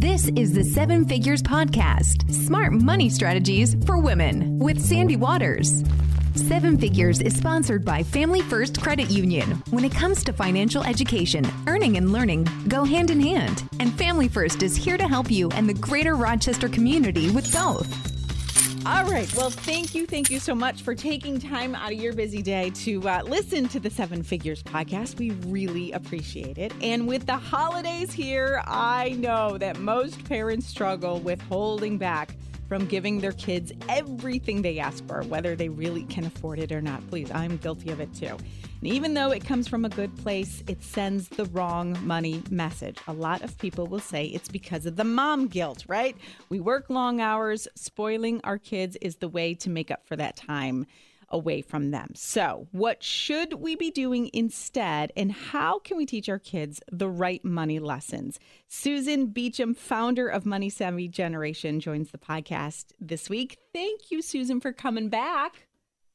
This is the Seven Figures Podcast Smart Money Strategies for Women with Sandy Waters. Seven Figures is sponsored by Family First Credit Union. When it comes to financial education, earning and learning go hand in hand, and Family First is here to help you and the greater Rochester community with both. All right. Well, thank you. Thank you so much for taking time out of your busy day to uh, listen to the Seven Figures podcast. We really appreciate it. And with the holidays here, I know that most parents struggle with holding back from giving their kids everything they ask for, whether they really can afford it or not. Please, I'm guilty of it too. And even though it comes from a good place, it sends the wrong money message. A lot of people will say it's because of the mom guilt, right? We work long hours, spoiling our kids is the way to make up for that time away from them. So, what should we be doing instead, and how can we teach our kids the right money lessons? Susan Beacham, founder of Money Savvy Generation, joins the podcast this week. Thank you, Susan, for coming back.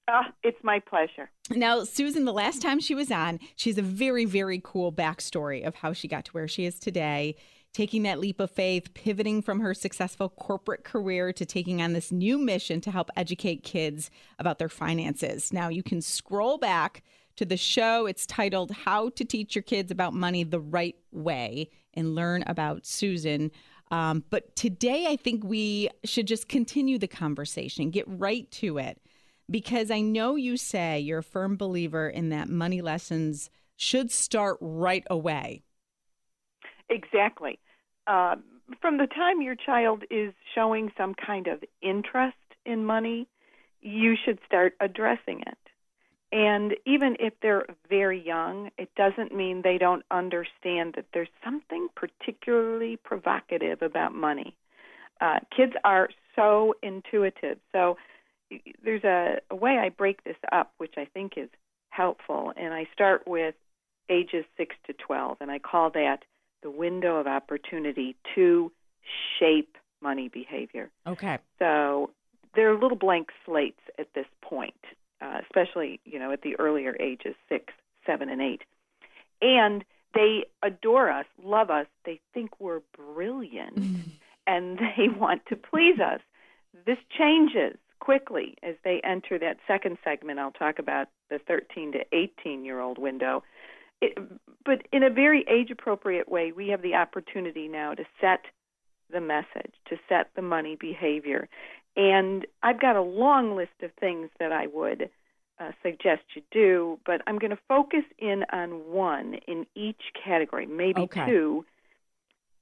Uh, it's my pleasure. Now, Susan, the last time she was on, she has a very, very cool backstory of how she got to where she is today taking that leap of faith, pivoting from her successful corporate career to taking on this new mission to help educate kids about their finances. Now, you can scroll back to the show. It's titled How to Teach Your Kids About Money the Right Way and learn about Susan. Um, but today, I think we should just continue the conversation, get right to it, because I know you say you're a firm believer in that money lessons should start right away. Exactly. Uh, from the time your child is showing some kind of interest in money, you should start addressing it. And even if they're very young, it doesn't mean they don't understand that there's something particularly provocative about money. Uh, kids are so intuitive. So there's a, a way I break this up, which I think is helpful. And I start with ages 6 to 12, and I call that the window of opportunity to shape money behavior. Okay. So they're little blank slates at this point, uh, especially you know at the earlier ages six, seven, and eight, and they adore us, love us. They think we're brilliant, and they want to please us. This changes quickly as they enter that second segment. I'll talk about the 13 to 18 year old window it, but in a very age appropriate way, we have the opportunity now to set the message, to set the money behavior. And I've got a long list of things that I would uh, suggest you do, but I'm going to focus in on one in each category, maybe okay. two,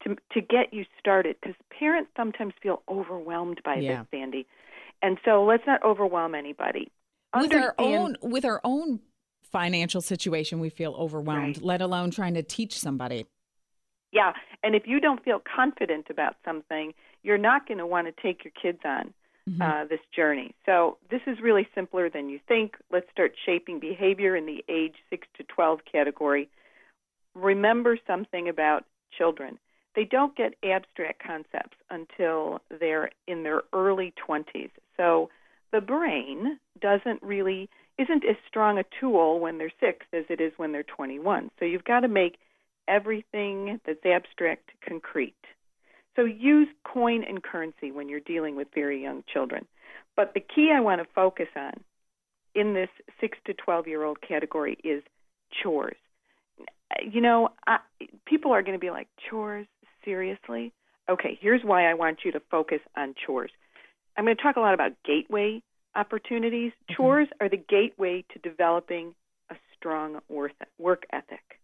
to to get you started. Because parents sometimes feel overwhelmed by yeah. this, Sandy, and so let's not overwhelm anybody. With Understand, our own with our own financial situation, we feel overwhelmed, Right. let alone trying to teach somebody. Yeah, and if you don't feel confident about something, you're not going to want to take your kids on Mm-hmm. uh, this journey. So this is really simpler than you think. Let's start shaping behavior in the age 6 to 12 category. Remember something about children. They don't get abstract concepts until they're in their early 20s. So the brain doesn't really isn't as strong a tool when they're 6 as it is when they're 21. So you've got to make everything that's abstract concrete. So use coin and currency when you're dealing with very young children. But the key I want to focus on in this 6 to 12 year old category is chores. You know, I, people are going to be like, chores? Seriously? Okay, here's why I want you to focus on chores. I'm going to talk a lot about gateway opportunities. Okay. Chores are the gateway to developing a strong work ethic.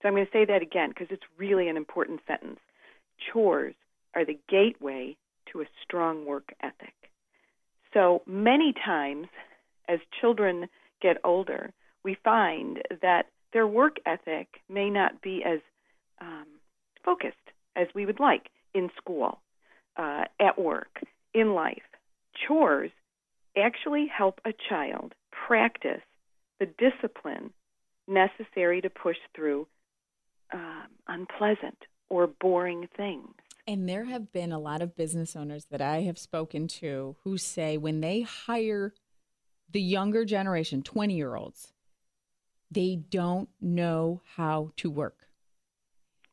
So I'm going to say that again because it's really an important sentence. Chores are the gateway to a strong work ethic. So many times, as children get older, we find that their work ethic may not be as um, focused as we would like in school, uh, at work, in life. Chores actually help a child practice the discipline necessary to push through um, unpleasant or boring things. And there have been a lot of business owners that I have spoken to who say when they hire the younger generation, 20 year olds, they don't know how to work.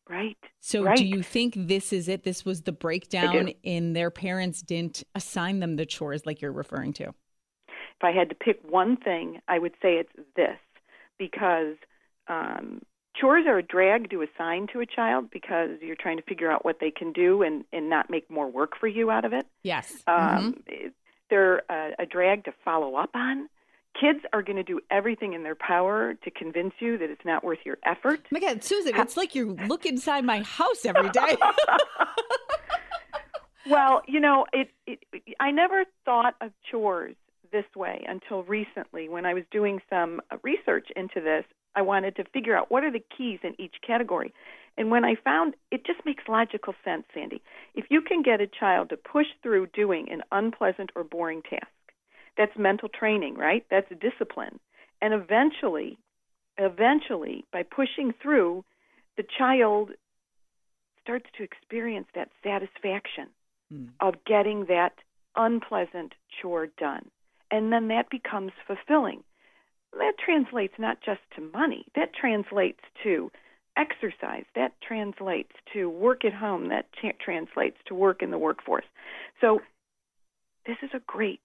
Right. So, right. do you think this is it? This was the breakdown in their parents didn't assign them the chores like you're referring to? If I had to pick one thing, I would say it's this because um, chores are a drag to assign to a child because you're trying to figure out what they can do and, and not make more work for you out of it. Yes. Um, mm-hmm. They're a, a drag to follow up on. Kids are going to do everything in their power to convince you that it's not worth your effort. Oh my God, Susan, it's like you look inside my house every day. well, you know, it, it. I never thought of chores this way until recently when I was doing some uh, research into this. I wanted to figure out what are the keys in each category. And when I found it just makes logical sense, Sandy. If you can get a child to push through doing an unpleasant or boring task, that's mental training, right? That's discipline. And eventually, eventually, by pushing through, the child starts to experience that satisfaction mm. of getting that unpleasant chore done. And then that becomes fulfilling. That translates not just to money, that translates to exercise, that translates to work at home, that tra- translates to work in the workforce. So, this is a great,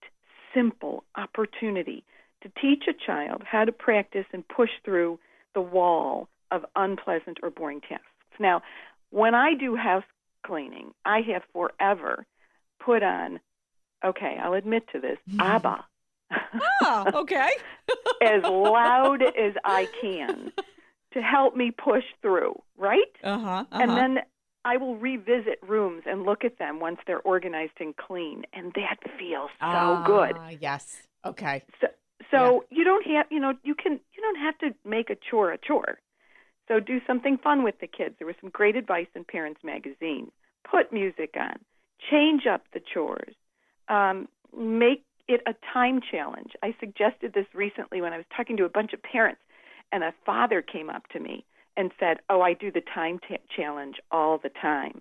simple opportunity to teach a child how to practice and push through the wall of unpleasant or boring tasks. Now, when I do house cleaning, I have forever put on, okay, I'll admit to this, mm-hmm. ABBA. Oh, okay. as loud as I can to help me push through, right? Uh-huh, uh-huh. And then I will revisit rooms and look at them once they're organized and clean, and that feels so uh, good. Yes. Okay. So, so yeah. you don't have, you know, you can, you don't have to make a chore a chore. So do something fun with the kids. There was some great advice in Parents Magazine. Put music on. Change up the chores. Um, make it a time challenge. I suggested this recently when I was talking to a bunch of parents and a father came up to me and said, "Oh, I do the time t- challenge all the time."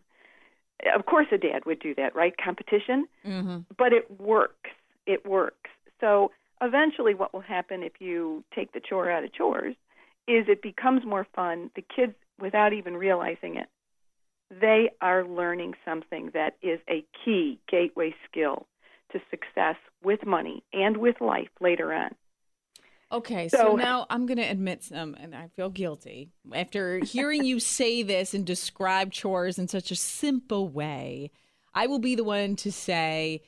Of course, a dad would do that, right? Competition, mm-hmm. but it works. It works. So eventually, what will happen if you take the chore out of chores is it becomes more fun. The kids, without even realizing it, they are learning something that is a key gateway skill to success with money and with life later on. Okay, so, so now I'm going to admit some, and I feel guilty after hearing you say this and describe chores in such a simple way. I will be the one to say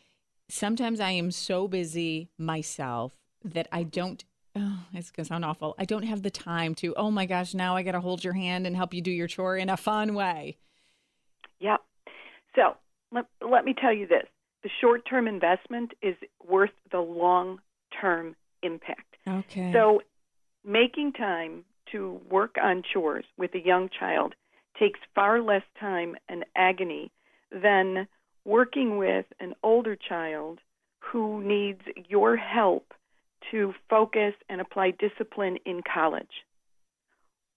sometimes I am so busy myself that I don't. Oh, it's going to sound awful. I don't have the time to, oh my gosh, now I got to hold your hand and help you do your chore in a fun way. Yep. So let, let me tell you this the short term investment is worth the long term impact. Okay. So, making time to work on chores with a young child takes far less time and agony than working with an older child who needs your help to focus and apply discipline in college,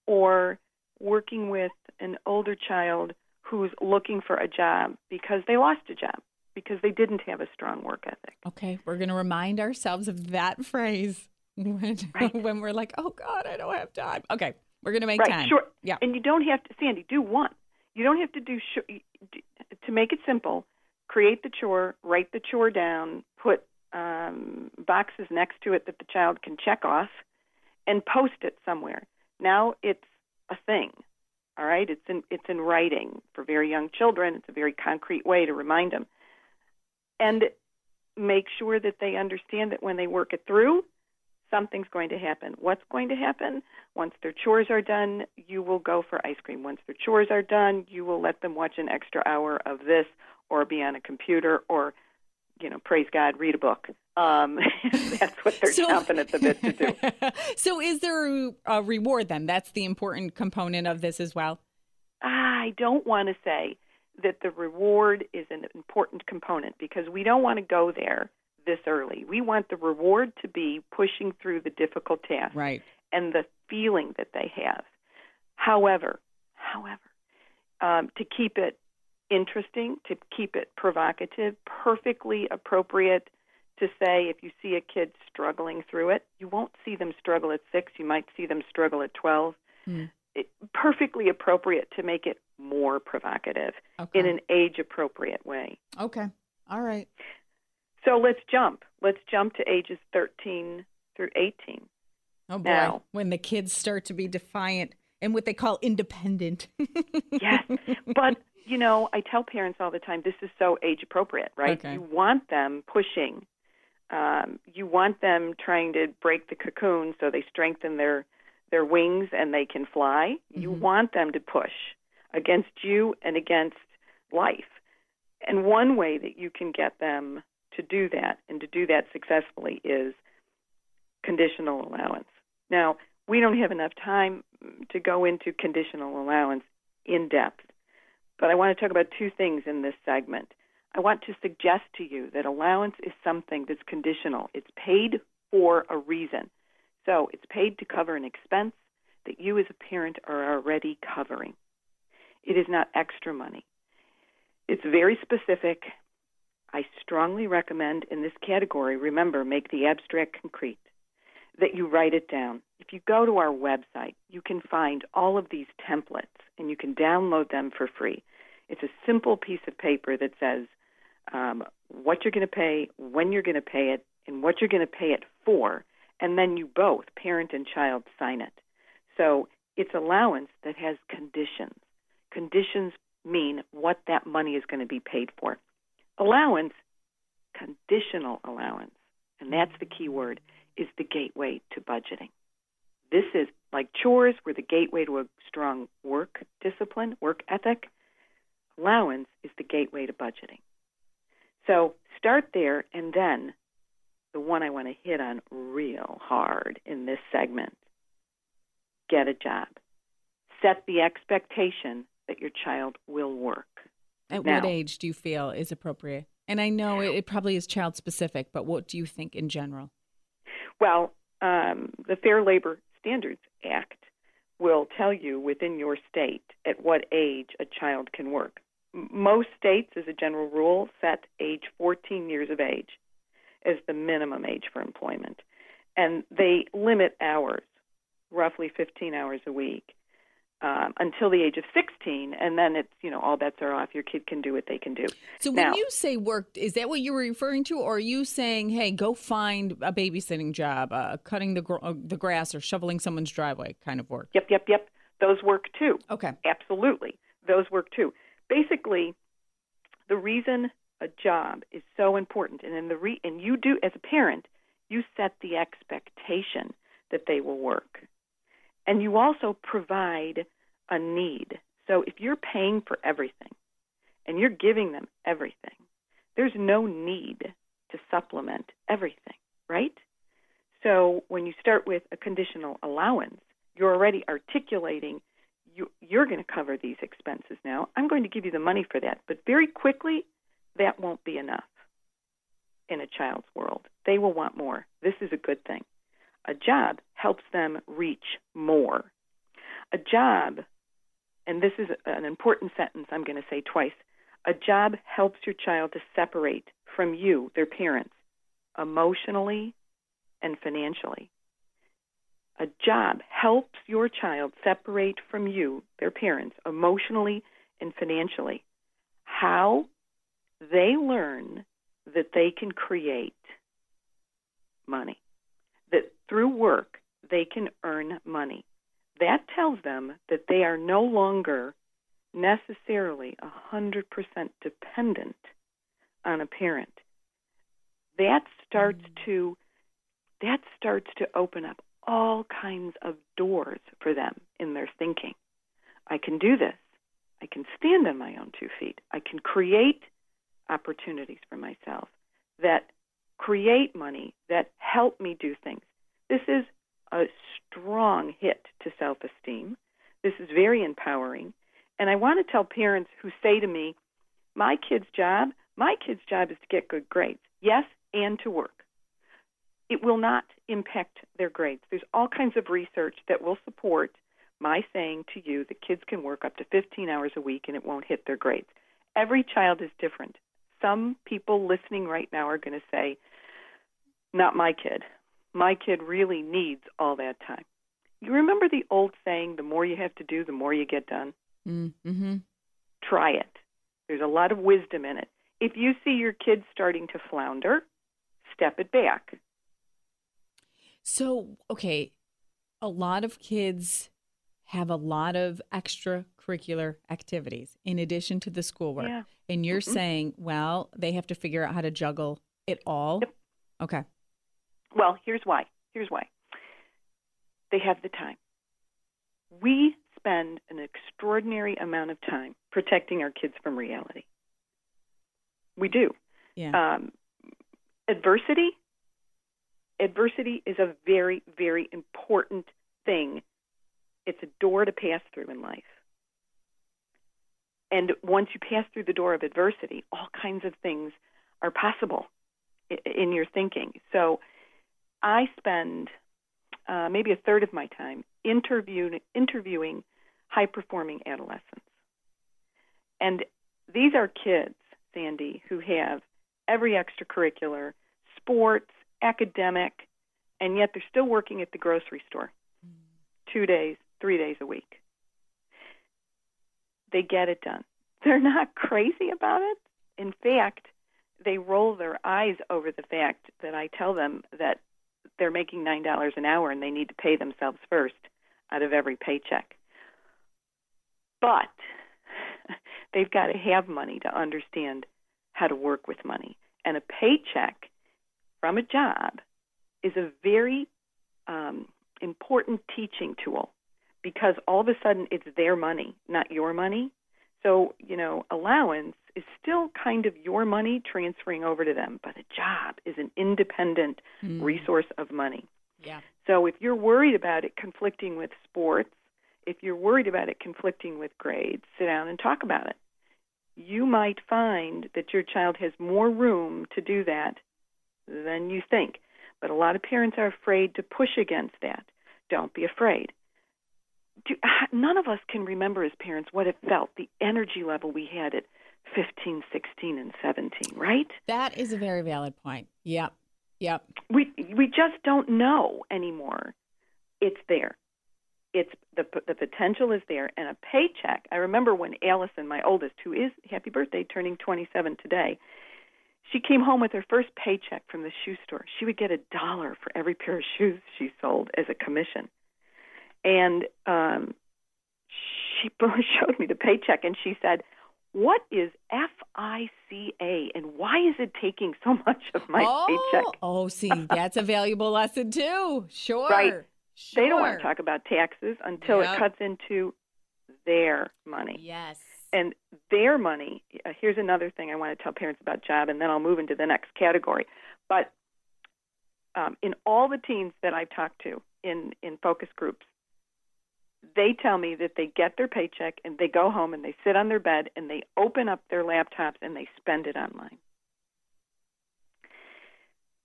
or working with an older child who's looking for a job because they lost a job because they didn't have a strong work ethic. Okay, we're going to remind ourselves of that phrase when, right. when we're like, oh God, I don't have time. Okay, we're going to make right, time. Sure. Yeah. And you don't have to, Sandy, do one. You don't have to do, sh- to make it simple, create the chore, write the chore down, put um, boxes next to it that the child can check off, and post it somewhere. Now it's a thing. All right, it's in it's in writing for very young children. It's a very concrete way to remind them, and make sure that they understand that when they work it through, something's going to happen. What's going to happen? Once their chores are done, you will go for ice cream. Once their chores are done, you will let them watch an extra hour of this or be on a computer or, you know, praise God, read a book. Um, that's what they're so, chomping at the bit to do. so, is there a reward then? That's the important component of this as well. I don't want to say that the reward is an important component because we don't want to go there this early. We want the reward to be pushing through the difficult task right. and the feeling that they have. However, however, um, to keep it interesting, to keep it provocative, perfectly appropriate to say if you see a kid struggling through it, you won't see them struggle at six, you might see them struggle at 12. Mm. perfectly appropriate to make it more provocative Okay. in an age appropriate way. okay. All right. So let's jump. Let's jump to ages 13 through 18. Oh boy. Now- when the kids start to be defiant and what they call independent. Yes. But, you know, I tell parents all the time this is so age appropriate, right? Okay. You want them pushing. Um, you want them trying to break the cocoon so they strengthen their their wings and they can fly. You Mhm. want them to push against you and against life. And one way that you can get them to do that and to do that successfully is conditional allowance. Now, we don't have enough time to go into conditional allowance in depth, but I want to talk about two things in this segment. I want to suggest to you that allowance is something that's conditional. It's paid for a reason. So it's paid to cover an expense that you as a parent are already covering. It is not extra money. It's very specific. I strongly recommend in this category, remember, make the abstract concrete, that you write it down. If you go to our website, you can find all of these templates and you can download them for free. It's a simple piece of paper that says um, what you're going to pay, when you're going to pay it, and what you're going to pay it for, and then you both, parent and child, sign it. So it's allowance that has conditions. Conditions mean what that money is going to be paid for. Allowance, conditional allowance, and that's the key word, is the gateway to budgeting. This is like chores, were the gateway to a strong work discipline, work ethic. Allowance is the gateway to budgeting. So start there, and then the one I want to hit on real hard in this segment get a job. Set the expectation that your child will work. At Now- what age do you feel is appropriate? And I know it, it probably is child specific, but what do you think in general? Well, um, the Fair Labor Standards Act will tell you within your state at what age a child can work. Most states, as a general rule, set age 14 years of age as the minimum age for employment. And they limit hours, roughly 15 hours a week, um, until the age of 16. And then it's, you know, all bets are off. Your kid can do what they can do. So when Now- you say work, is that what you were referring to, or are you saying, "Hey, go find a babysitting job, uh, cutting the gr- uh, the grass, or shoveling someone's driveway?" Kind of work. Yep, yep, yep. Those work too. Okay. Absolutely. Those work too. Basically, the reason a job is so important and in the re- and you do as a parent, you set the expectation that they will work. And you also provide a need. So if you're paying for everything and you're giving them everything, there's no need to supplement everything, right? So when you start with a conditional allowance, you're already articulating you, you're going to cover these expenses now. I'm going to give you the money for that. But very quickly, that won't be enough in a child's world. They will want more. This is a good thing. A job helps them reach more. A job, and this is an important sentence I'm going to say twice a job helps your child to separate from you, their parents, emotionally and financially. A job helps your child separate from you, their parents, emotionally and financially. How? They learn that they can create money, through work they can earn money. That tells them that they are no longer necessarily 100% dependent on a parent. That starts mm. to that starts to open up all kinds of doors for them in their thinking. I can do this. I can stand on my own two feet. I can create opportunities for myself that create money, that help me do things. This is a strong hit to self esteem. This is very empowering. And I want to tell parents who say to me, My kid's job, my kid's job is to get good grades. Yes, and to work it will not impact their grades. There's all kinds of research that will support my saying to you that kids can work up to 15 hours a week and it won't hit their grades. Every child is different. Some people listening right now are going to say, Not my kid. My kid really needs all that time. You remember the old saying, the more you have to do, the more you get done? Mm-hmm. Try it. There's a lot of wisdom in it. If you see your kids starting to flounder, step it back. So, okay, a lot of kids have a lot of extracurricular activities in addition to the schoolwork. Yeah. And you're Mhm. saying, well, they have to figure out how to juggle it all. Yep. Okay. Well, here's why. Here's why. They have the time. We spend an extraordinary amount of time protecting our kids from reality. We do. Yeah. Um, adversity. Adversity is a very, very important thing. It's a door to pass through in life. And once you pass through the door of adversity, all kinds of things are possible in your thinking. So I spend uh, maybe a third of my time interviewing, interviewing high performing adolescents. And these are kids, Sandy, who have every extracurricular, sports, academic, and yet they're still working at the grocery store two days, three days a week. They get it done. They're not crazy about it. In fact, they roll their eyes over the fact that I tell them that they're making nine dollars an hour and they need to pay themselves first out of every paycheck. But they've got to have money to understand how to work with money. And a paycheck from a job is a very um, important teaching tool because all of a sudden it's their money, not your money. So, you know, allowance is still kind of your money transferring over to them, but a job is an independent Mm. resource of money. Yeah. So if you're worried about it conflicting with sports, if you're worried about it conflicting with grades, sit down and talk about it. You might find that your child has more room to do that than you think. But a lot of parents are afraid to push against that. Don't be afraid. Do, none of us can remember as parents what it felt, the energy level we had at 15, 16, and 17, right? That is a very valid point. Yep. Yep. we we just don't know anymore. It's there. It's the the potential is there, and a paycheck. I remember when Allison, my oldest, who is happy birthday, turning 27 today, she came home with her first paycheck from the shoe store. She would get a dollar for every pair of shoes she sold as a commission, and um, she showed me the paycheck, and she said. What is FICA and why is it taking so much of my oh, paycheck? oh, see, that's a valuable lesson too. Sure. Right. Sure. They don't want to talk about taxes until Yep. it cuts into their money. Yes. And their money, uh, here's another thing I want to tell parents about job, and then I'll move into the next category. But um, in all the teens that I've talked to in, in focus groups, they tell me that they get their paycheck and they go home and they sit on their bed and they open up their laptops and they spend it online.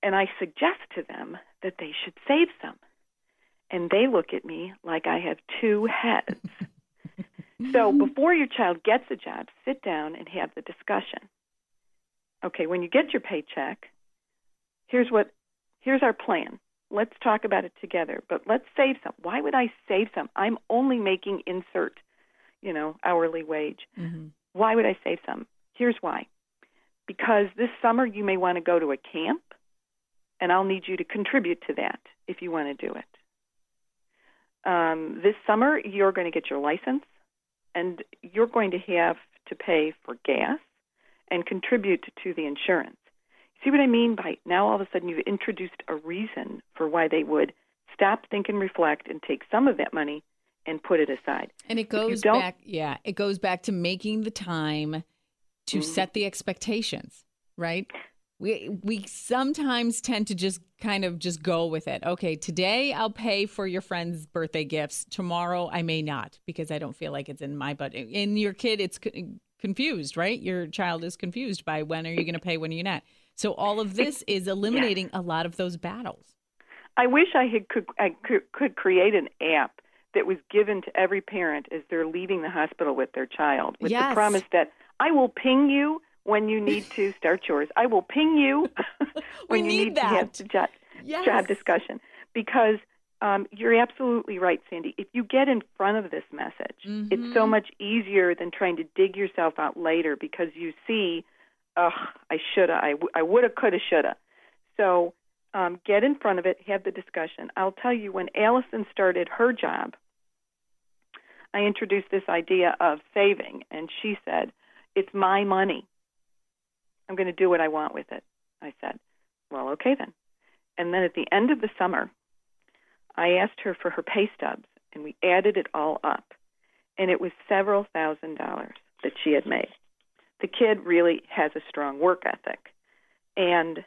And I suggest to them that they should save some. And they look at me like I have two heads. So before your child gets a job, sit down and have the discussion. Okay, when you get your paycheck, here's what here's our plan. Let's talk about it together, but let's save some. Why would I save some? I'm only making insert, you know, hourly wage. hmm Why would I save some? Here's why. Because this summer you may want to go to a camp, and I'll need you to contribute to that if you want to do it. Um, this summer you're going to get your license, and you're going to have to pay for gas and contribute to the insurance. See what I mean by now all of a sudden you've introduced a reason for why they would stop, think, and reflect and take some of that money and put it aside. And it goes back, yeah, it goes back to making the time to Mhm. set the expectations, right? We we sometimes tend to just kind of just go with it. Okay, today I'll pay for your friend's birthday gifts. Tomorrow I may not because I don't feel like it's in my budget. In your kid, it's confused, right? Your child is confused by when are you going to pay, when are you not. So all of this is eliminating a lot of those battles. I wish I had could I could, could create an app that was given to every parent as they're leaving the hospital with their child, with Yes. the promise that I will ping you when you need to start yours. I will ping you when We you need need to have that. the job, Yes. job discussion because um, you're absolutely right, Sandy. If you get in front of this message, mm-hmm. it's so much easier than trying to dig yourself out later because you see, ugh, I shoulda, I, w- I woulda, coulda, shoulda. So um, get in front of it, have the discussion. I'll tell you, when Allison started her job, I introduced this idea of saving, and she said, It's my money. I'm going to do what I want with it. I said, Well, okay then. And then at the end of the summer, I asked her for her pay stubs, and we added it all up. And it was several thousand dollars that she had made. The kid really has a strong work ethic. And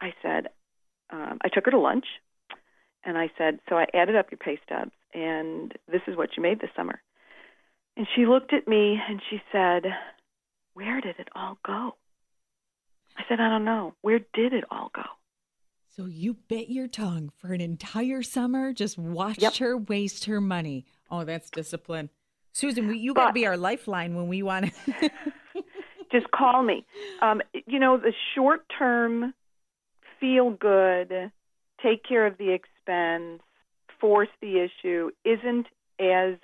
I said, um, I took her to lunch, and I said, So I added up your pay stubs, and this is what you made this summer. And she looked at me and she said, Where did it all go? I said, I don't know. Where did it all go? So you bit your tongue for an entire summer, just watched Yep. her waste her money. Oh, that's discipline. Susan, we, you got to be our lifeline when we want to. just call me. Um, you know, the short term, feel good, take care of the expense, force the issue isn't as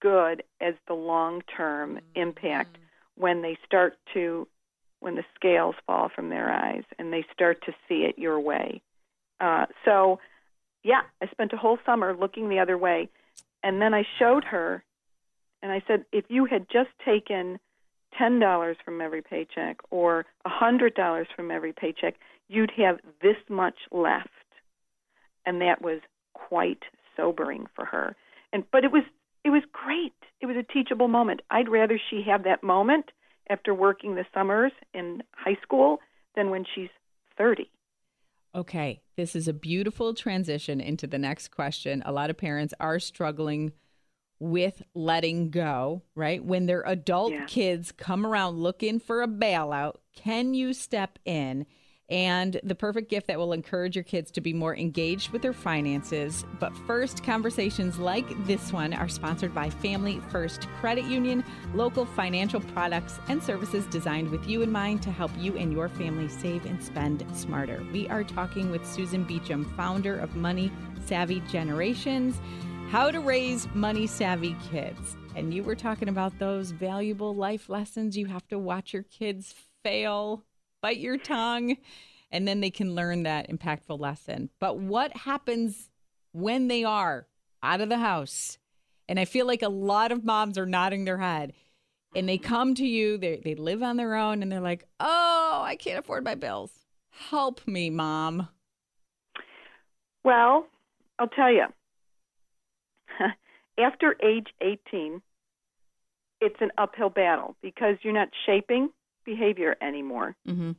good as the long term impact when they start to, when the scales fall from their eyes and they start to see it your way. Uh, so, yeah, I spent a whole summer looking the other way. And then I showed her, and I said, if you had just taken ten dollars from every paycheck or a hundred dollars from every paycheck, you'd have this much left. And that was quite sobering for her. And but it was it was great. It was a teachable moment. I'd rather she have that moment after working the summers in high school than when she's thirty. Okay, this is a beautiful transition into the next question. A lot of parents are struggling with letting go, right? When their adult Yeah. kids come around looking for a bailout, can you step in? And the perfect gift that will encourage your kids to be more engaged with their finances. But first, conversations like this one are sponsored by Family First Credit Union, local financial products and services designed with you in mind to help you and your family save and spend smarter. We are talking with Susan Beacham, founder of Money Savvy Generations, how to raise money savvy kids. And you were talking about those valuable life lessons. You have to watch your kids fail, bite your tongue, and then they can learn that impactful lesson. But what happens when they are out of the house? And I feel like a lot of moms are nodding their head and they come to you, they, they live on their own, and they're like, oh, I can't afford my bills. Help me, mom. Well, I'll tell you. After age 18, it's an uphill battle because you're not shaping behavior anymore. Mm-hmm.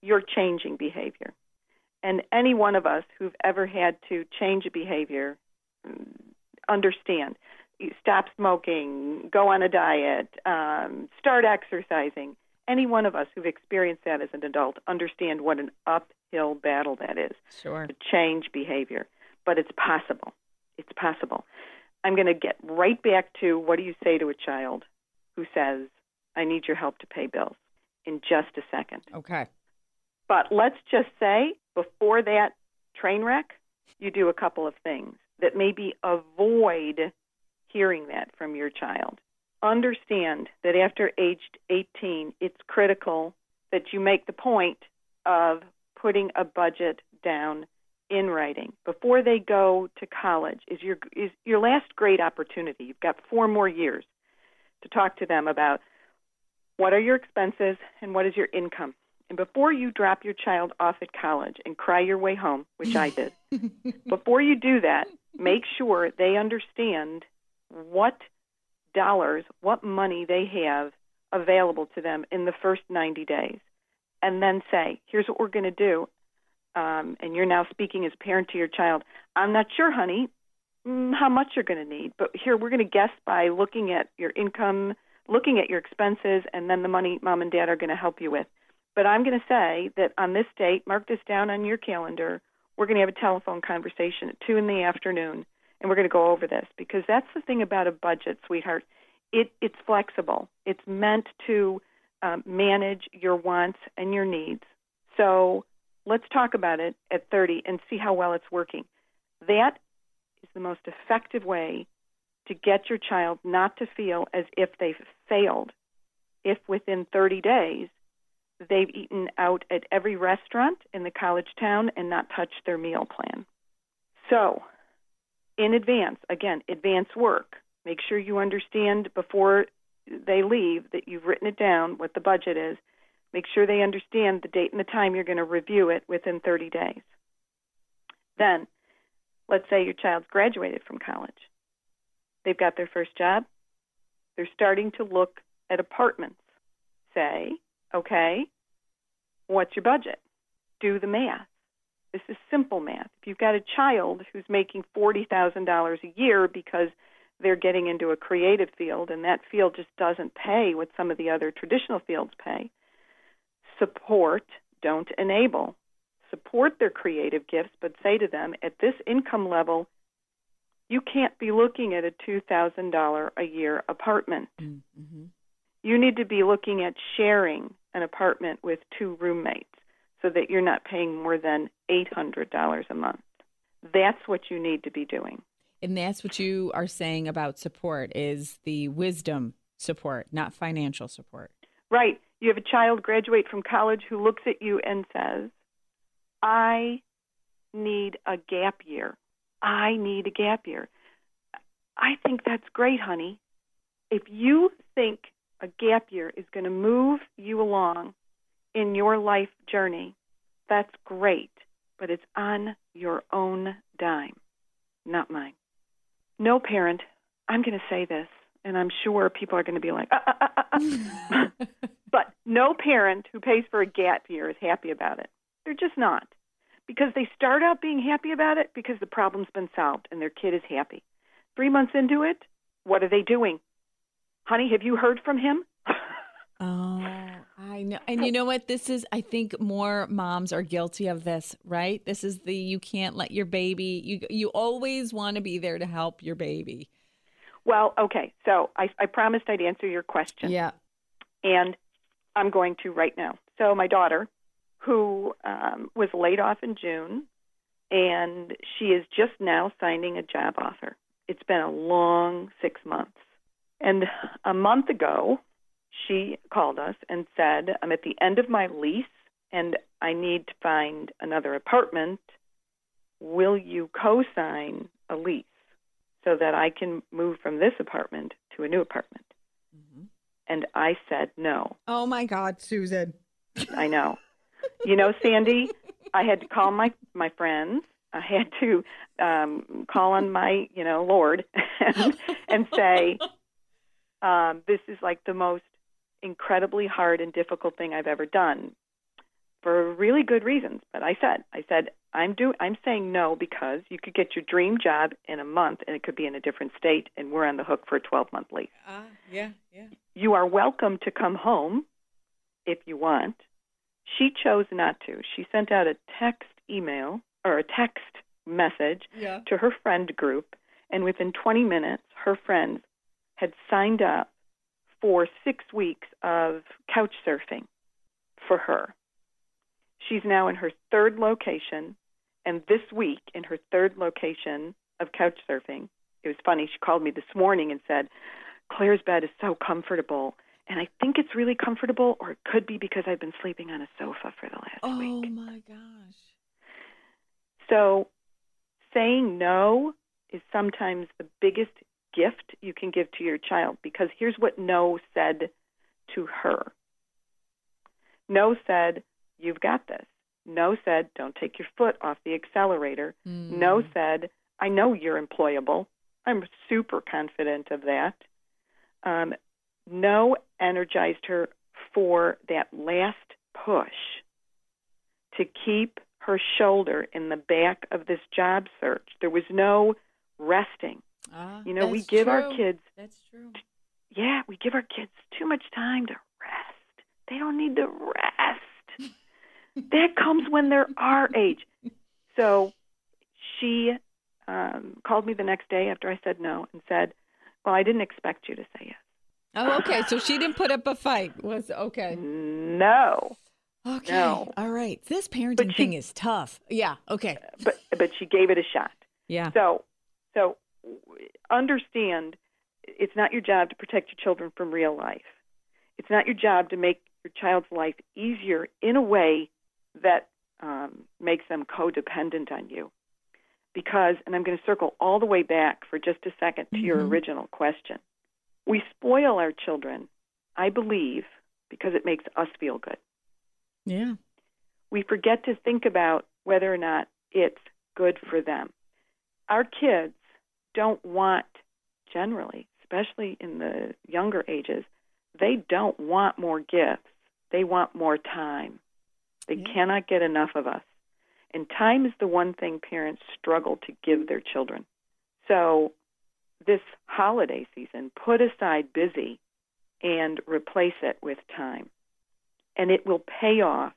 You're changing behavior. And any one of us who've ever had to change a behavior mm, understand. You Stop smoking, go on a diet, um, start exercising. Any one of us who've experienced that as an adult understand what an uphill battle that is Sure. to change behavior, but it's possible. It's possible. I'm going to get right back to what do you say to a child who says, I need your help to pay bills in just a second. Okay. But let's just say before that train wreck, you do a couple of things that maybe avoid hearing that from your child. Understand that after age 18, it's critical that you make the point of putting a budget down in writing before they go to college is your is your last great opportunity. You've got 4 more years to talk to them about what are your expenses and what is your income. And before you drop your child off at college and cry your way home, which I did, before you do that, make sure they understand what dollars, what money they have available to them in the first 90 days. And then say, here's what we're going to do. Um, and you're now speaking as parent to your child. I'm not sure, honey, mm, how much you're going to need, but here we're going to guess by looking at your income, looking at your expenses, and then the money mom and dad are going to help you with. But I'm going to say that on this date, mark this down on your calendar. We're going to have a telephone conversation at two in the afternoon, and we're going to go over this because that's the thing about a budget, sweetheart. It it's flexible. It's meant to um, manage your wants and your needs. So let's talk about it at 30 and see how well it's working. That is the most effective way to get your child not to feel as if they've failed if within 30 days they've eaten out at every restaurant in the college town and not touched their meal plan. So, in advance, again, advance work. Make sure you understand before they leave that you've written it down what the budget is. Make sure they understand the date and the time you're going to review it within 30 days. Then, let's say your child's graduated from college. They've got their first job. They're starting to look at apartments. Say, okay, what's your budget? Do the math. This is simple math. If you've got a child who's making $40,000 a year because they're getting into a creative field and that field just doesn't pay what some of the other traditional fields pay, support, don't enable. Support their creative gifts, but say to them, at this income level, you can't be looking at a $2,000 a year apartment. Mm-hmm. You need to be looking at sharing an apartment with two roommates so that you're not paying more than $800 a month. That's what you need to be doing. And that's what you are saying about support is the wisdom support, not financial support. Right. You have a child graduate from college who looks at you and says, "I need a gap year. I need a gap year." I think that's great, honey. If you think a gap year is going to move you along in your life journey, that's great, but it's on your own dime, not mine. No parent, I'm going to say this, and I'm sure people are going to be like, ah, ah, ah, but no parent who pays for a gap year is happy about it. They're just not. Because they start out being happy about it because the problem's been solved and their kid is happy. Three months into it, what are they doing? honey, have you heard from him? oh, I know. And you know what? This is, I think more moms are guilty of this, right? This is the you can't let your baby, you, you always want to be there to help your baby. Well, okay. So I, I promised I'd answer your question. Yeah. And I'm going to right now. So my daughter, who um, was laid off in June, and she is just now signing a job offer. It's been a long six months. And a month ago, she called us and said, I'm at the end of my lease and I need to find another apartment. Will you co sign a lease so that I can move from this apartment to a new apartment? Mm-hmm. And I said no. Oh my God, Susan. I know. You know, Sandy, I had to call my my friends. I had to um, call on my, you know, Lord and, and say, um, this is like the most incredibly hard and difficult thing I've ever done for really good reasons. But I said, I said, I'm do I'm saying no because you could get your dream job in a month and it could be in a different state and we're on the hook for a 12 month lease. Ah, uh, yeah, yeah. You are welcome to come home if you want. She chose not to. She sent out a text email or a text message yeah. to her friend group and within 20 minutes her friends had signed up for six weeks of couch surfing for her. She's now in her third location, and this week, in her third location of couch surfing, it was funny. She called me this morning and said, Claire's bed is so comfortable. And I think it's really comfortable, or it could be because I've been sleeping on a sofa for the last oh, week. Oh my gosh. So saying no is sometimes the biggest gift you can give to your child because here's what no said to her. No said, You've got this. No said, Don't take your foot off the accelerator. Mm. No said, I know you're employable. I'm super confident of that. Um, no energized her for that last push to keep her shoulder in the back of this job search. There was no resting. Uh, you know, we give true. our kids. That's true. Yeah, we give our kids too much time to rest. They don't need to rest. That comes when they're our age. So she um, called me the next day after I said no and said, "Well, I didn't expect you to say yes." Oh, okay. so she didn't put up a fight. Was okay. No. Okay. No. All right. This parenting she, thing is tough. Yeah. Okay. But but she gave it a shot. Yeah. So So understand it's not your job to protect your children from real life. It's not your job to make your child's life easier in a way that um, makes them codependent on you. Because, and I'm going to circle all the way back for just a second to mm-hmm. your original question. We spoil our children, I believe, because it makes us feel good. Yeah. We forget to think about whether or not it's good for them. Our kids don't want, generally, especially in the younger ages, they don't want more gifts. They want more time. They yeah. cannot get enough of us. And time is the one thing parents struggle to give their children. So, this holiday season, put aside busy and replace it with time. And it will pay off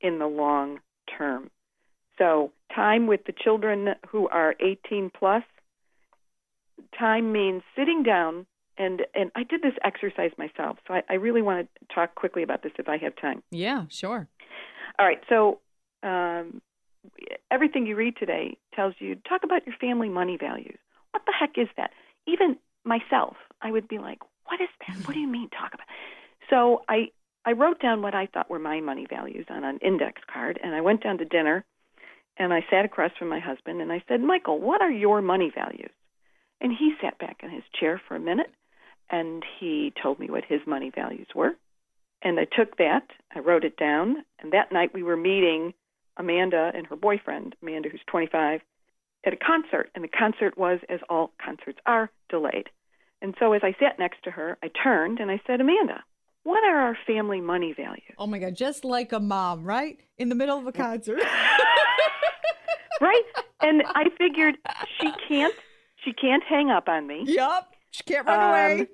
in the long term. So, time with the children who are 18 plus, time means sitting down and and I did this exercise myself. So I, I really want to talk quickly about this if I have time. Yeah, sure. All right. So um, everything you read today tells you talk about your family money values. What the heck is that? Even myself, I would be like, what is that? What do you mean talk about? So I I wrote down what I thought were my money values on an index card, and I went down to dinner, and I sat across from my husband, and I said, Michael, what are your money values? And he sat back in his chair for a minute, and he told me what his money values were. And I took that, I wrote it down, and that night we were meeting Amanda and her boyfriend, Amanda, who's 25, at a concert. And the concert was, as all concerts are, delayed. And so as I sat next to her, I turned and I said, Amanda, what are our family money values? Oh my God, just like a mom, right? In the middle of a concert. right? And I figured she can't she can't hang up on me. Yep. She can't run um, away.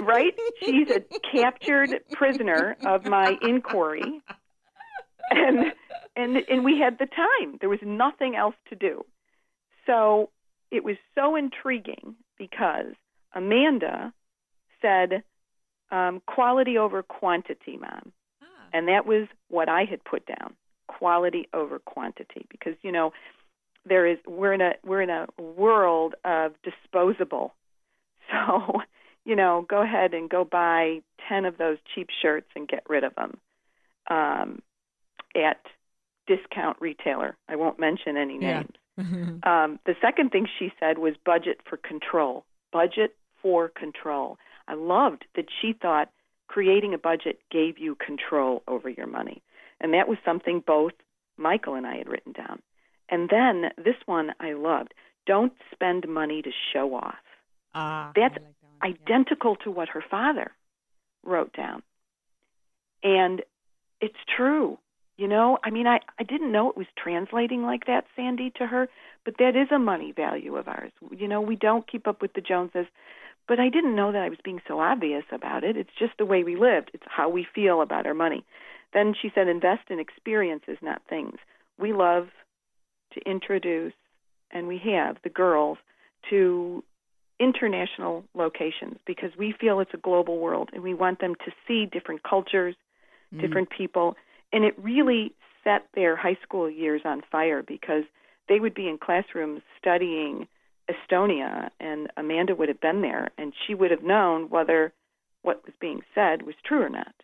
Right? She's a captured prisoner of my inquiry. And and and we had the time. There was nothing else to do. So it was so intriguing because Amanda said um, quality over quantity, mom. Ah. And that was what I had put down quality over quantity because you know there is we're in a we're in a world of disposable so you know go ahead and go buy 10 of those cheap shirts and get rid of them um, at discount retailer i won't mention any names yeah. um, the second thing she said was budget for control budget for control i loved that she thought creating a budget gave you control over your money and that was something both michael and i had written down and then this one I loved. Don't spend money to show off. Ah, That's like identical to what her father wrote down. And it's true. You know, I mean, I, I didn't know it was translating like that, Sandy, to her, but that is a money value of ours. You know, we don't keep up with the Joneses, but I didn't know that I was being so obvious about it. It's just the way we lived, it's how we feel about our money. Then she said, invest in experiences, not things. We love to introduce, and we have the girls, to international locations because we feel it's a global world and we want them to see different cultures, mm. different people. And it really set their high school years on fire because they would be in classrooms studying Estonia, and Amanda would have been there, and she would have known whether what was being said was true or not.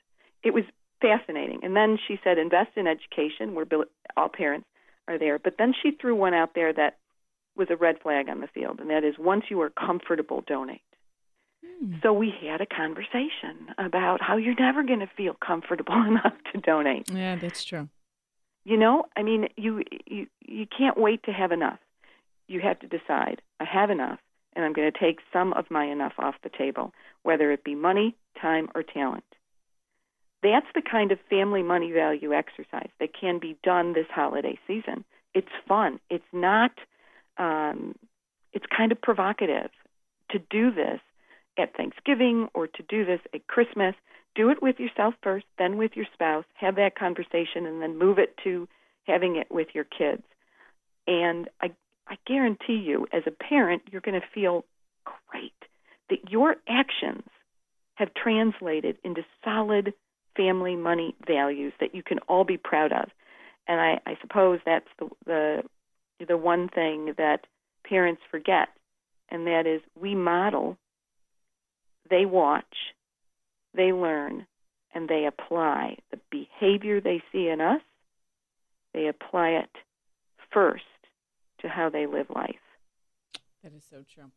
It was fascinating. And then she said, invest in education. We're all parents are there. But then she threw one out there that was a red flag on the field, and that is once you are comfortable, donate. Hmm. So we had a conversation about how you're never going to feel comfortable enough to donate. Yeah, that's true. You know, I mean, you you you can't wait to have enough. You have to decide. I have enough, and I'm going to take some of my enough off the table, whether it be money, time, or talent. That's the kind of family money value exercise that can be done this holiday season. It's fun. It's not. Um, it's kind of provocative to do this at Thanksgiving or to do this at Christmas. Do it with yourself first, then with your spouse. Have that conversation, and then move it to having it with your kids. And I, I guarantee you, as a parent, you're going to feel great that your actions have translated into solid family money values that you can all be proud of. And I, I suppose that's the, the the one thing that parents forget and that is we model, they watch, they learn, and they apply the behavior they see in us, they apply it first to how they live life. That is so true.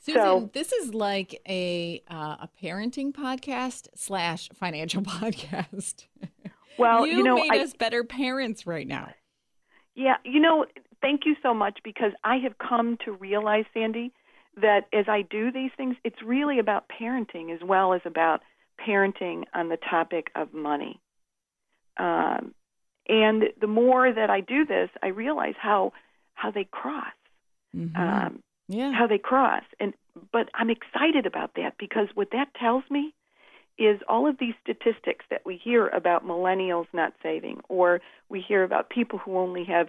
Susan, So- this is like a uh, a parenting podcast slash financial podcast. Well, you, you, know, made I, us better parents right now. Yeah, you know, thank you so much because I have come to realize, Sandy, that as I do these things, it's really about parenting as well as about parenting on the topic of money. Um, and the more that I do this, I realize how how they cross, Mhm. um, yeah. how they cross. And but I'm excited about that because what that tells me is all of these statistics that we hear about millennials not saving, or we hear about people who only have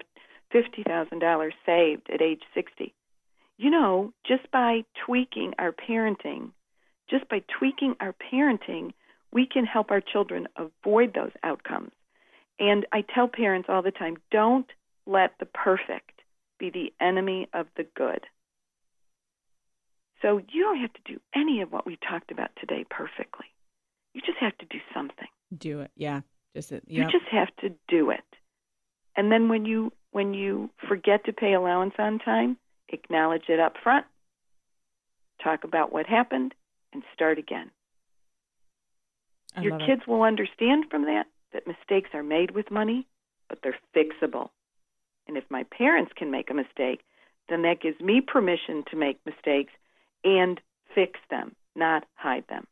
$50,000 saved at age 60. You know, just by tweaking our parenting, just by tweaking our parenting, we can help our children avoid those outcomes. And I tell parents all the time don't let the perfect be the enemy of the good. So you don't have to do any of what we talked about today perfectly. You just have to do something. Do it. Yeah. Just it. You just have to do it. And then when you when you forget to pay allowance on time, acknowledge it up front. Talk about what happened and start again. I Your love it. kids will understand from that that mistakes are made with money, but they're fixable. And if my parents can make a mistake, then that gives me permission to make mistakes and fix them, not hide them.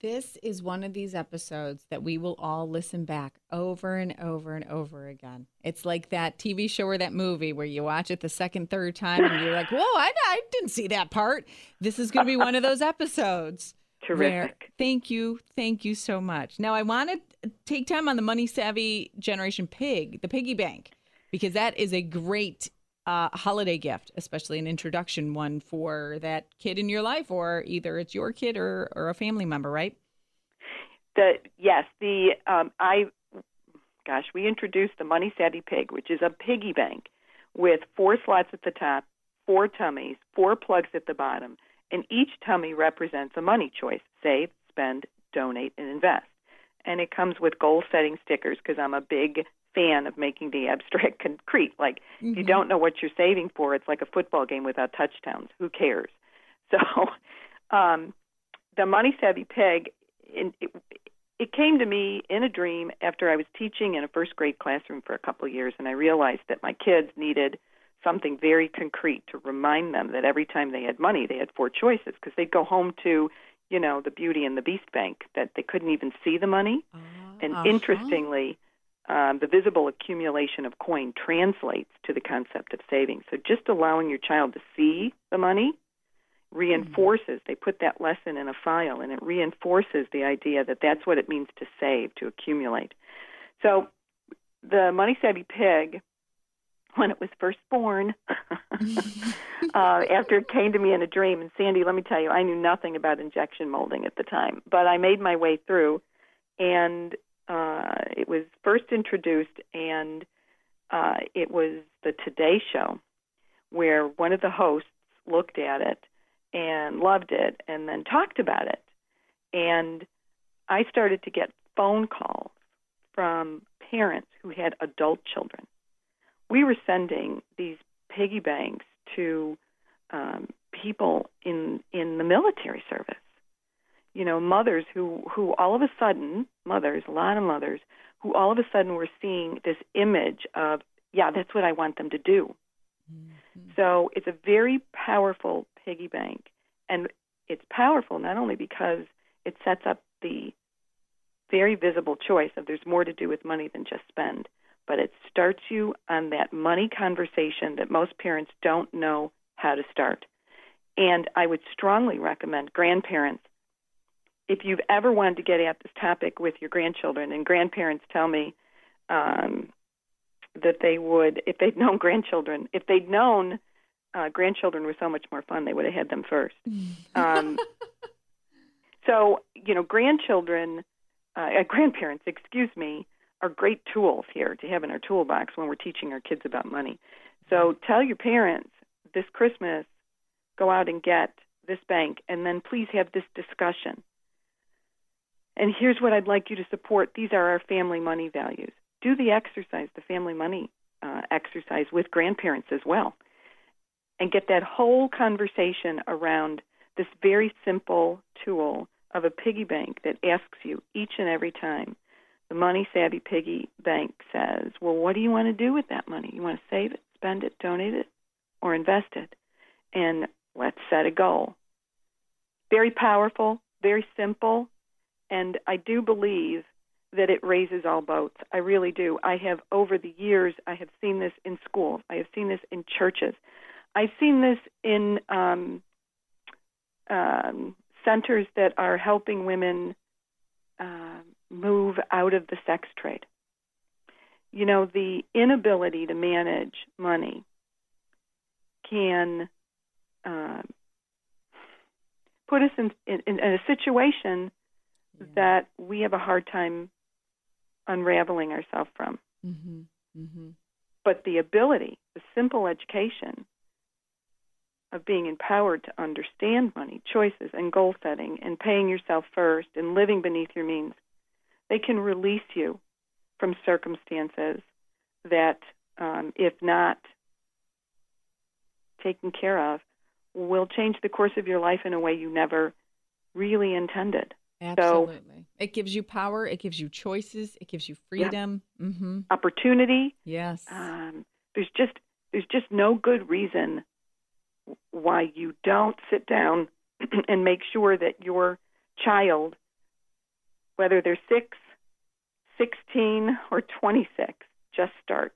This is one of these episodes that we will all listen back over and over and over again. It's like that TV show or that movie where you watch it the second, third time and you're like, whoa, I, I didn't see that part. This is going to be one of those episodes. where- Terrific. thank you. Thank you so much. Now, I want to take time on the money savvy generation pig, the piggy bank, because that is a great holiday gift, especially an introduction one for that kid in your life, or either it's your kid or, or a family member, right? the yes the um i gosh we introduced the money savvy pig which is a piggy bank with four slots at the top four tummies four plugs at the bottom and each tummy represents a money choice save spend donate and invest and it comes with goal setting stickers because i'm a big fan of making the abstract concrete. Like if you don't know what you're saving for. It's like a football game without touchdowns. Who cares? So um the money savvy pig in, it, it came to me in a dream after I was teaching in a first grade classroom for a couple of years, and I realized that my kids needed something very concrete to remind them that every time they had money, they had four choices because they'd go home to, you know, the Beauty and the Beast bank that they couldn't even see the money. And Uh-huh. interestingly, um, the visible accumulation of coin translates to the concept of saving. So just allowing your child to see the money reinforces, they put that lesson in a file, and it reinforces the idea that that's what it means to save, to accumulate. So the Money Savvy Pig, when it was first born, uh, after it came to me in a dream, and Sandy, let me tell you, I knew nothing about injection molding at the time, but I made my way through, and uh, it was first introduced, and uh, it was the Today Show, where one of the hosts looked at it and loved it, and then talked about it, and I started to get phone calls from parents who had adult children. We were sending these piggy banks to um, people in in the military service. You know, mothers who who all of a sudden, mothers, a lot of mothers, who all of a sudden were seeing this image of, yeah, that's what I want them to do. Mm-hmm. So it's a very powerful piggy bank, and it's powerful not only because it sets up the very visible choice of there's more to do with money than just spend, but it starts you on that money conversation that most parents don't know how to start. And I would strongly recommend grandparents, if you've ever wanted to get at this topic with your grandchildren, and grandparents tell me um, that they would, if they'd known grandchildren, if they'd known uh, grandchildren were so much more fun, they would have had them first. Um, so, you know, grandchildren, uh, uh, grandparents, excuse me, are great tools here to have in our toolbox when we're teaching our kids about money. So tell your parents this Christmas, go out and get this bank, and then please have this discussion. And here's what I'd like you to support. These are our family money values. Do the exercise, the family money uh, exercise with grandparents as well, and get that whole conversation around this very simple tool of a piggy bank that asks you each and every time. The Money Savvy Piggy Bank says, Well, what do you want to do with that money? You want to save it, spend it, donate it, or invest it? And let's set a goal. Very powerful, very simple, and I do believe that it raises all boats. I really do. I have, over the years, I have seen this in schools, I have seen this in churches, I've seen this in um, um, centers that are helping women uh, move out of the sex trade. You know, the inability to manage money can uh, put us in, in, in a situation yeah. that we have a hard time unraveling ourselves from. Mm-hmm. Mm-hmm. But the ability, the simple education of being empowered to understand money, choices, and goal setting, and paying yourself first, and living beneath your means, they can release you from circumstances that, um, if not taken care of, will change the course of your life in a way you never really intended. Absolutely. So, it gives you power, it gives you choices, it gives you freedom, yeah. mm-hmm. opportunity. Yes. Um, there's just there's just no good reason why you don't sit down and make sure that your child, whether they're six, 16, or 26, just start.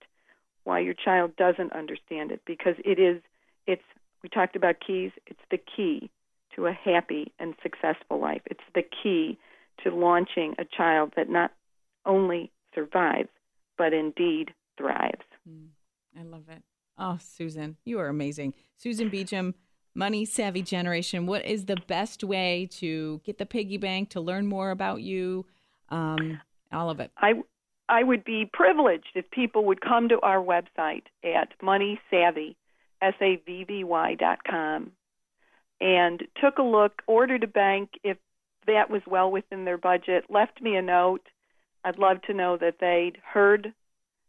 Why your child doesn't understand it because it is, it's, we talked about keys, it's the key to a happy and successful life. It's the key to launching a child that not only survives, but indeed thrives. Mm, I love it. Oh, Susan, you are amazing. Susan Beacham, Money Savvy Generation. What is the best way to get the piggy bank, to learn more about you? Um, all of it. I, I would be privileged if people would come to our website at Money Savvy, S A V V Y dot com, and took a look, ordered a bank if that was well within their budget, left me a note. I'd love to know that they'd heard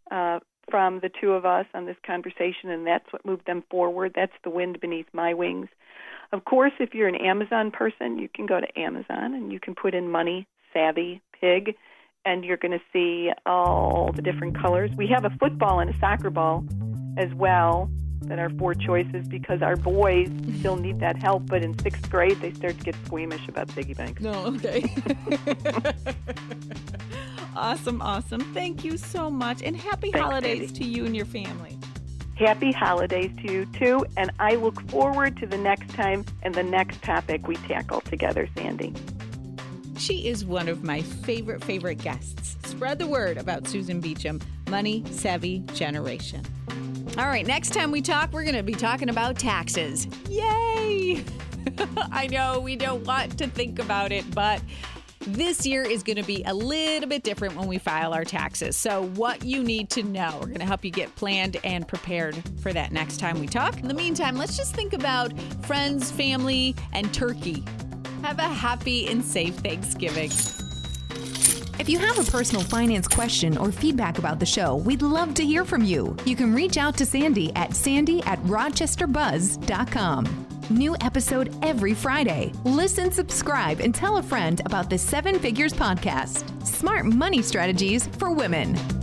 uh, from the two of us on this conversation, and that's what moved them forward. That's the wind beneath my wings. Of course, if you're an Amazon person, you can go to Amazon and you can put in Money Savvy Pig, and you're going to see all the different colors. We have a football and a soccer ball as well that are four choices because our boys mm-hmm. still need that help. But in sixth grade, they start to get squeamish about piggy banks. No, okay. awesome, awesome. Thank you so much, and happy Thanks, holidays to you and your family. Happy holidays to you too, and I look forward to the next time and the next topic we tackle together, Sandy. She is one of my favorite, favorite guests. Spread the word about Susan Beacham, Money Savvy Generation. All right, next time we talk, we're going to be talking about taxes. Yay! I know we don't want to think about it, but this year is going to be a little bit different when we file our taxes. So, what you need to know, we're going to help you get planned and prepared for that next time we talk. In the meantime, let's just think about friends, family, and turkey. Have a happy and safe Thanksgiving. If you have a personal finance question or feedback about the show, we'd love to hear from you. You can reach out to Sandy at sandy at rochesterbuzz.com. New episode every Friday. Listen, subscribe, and tell a friend about the Seven Figures Podcast Smart Money Strategies for Women.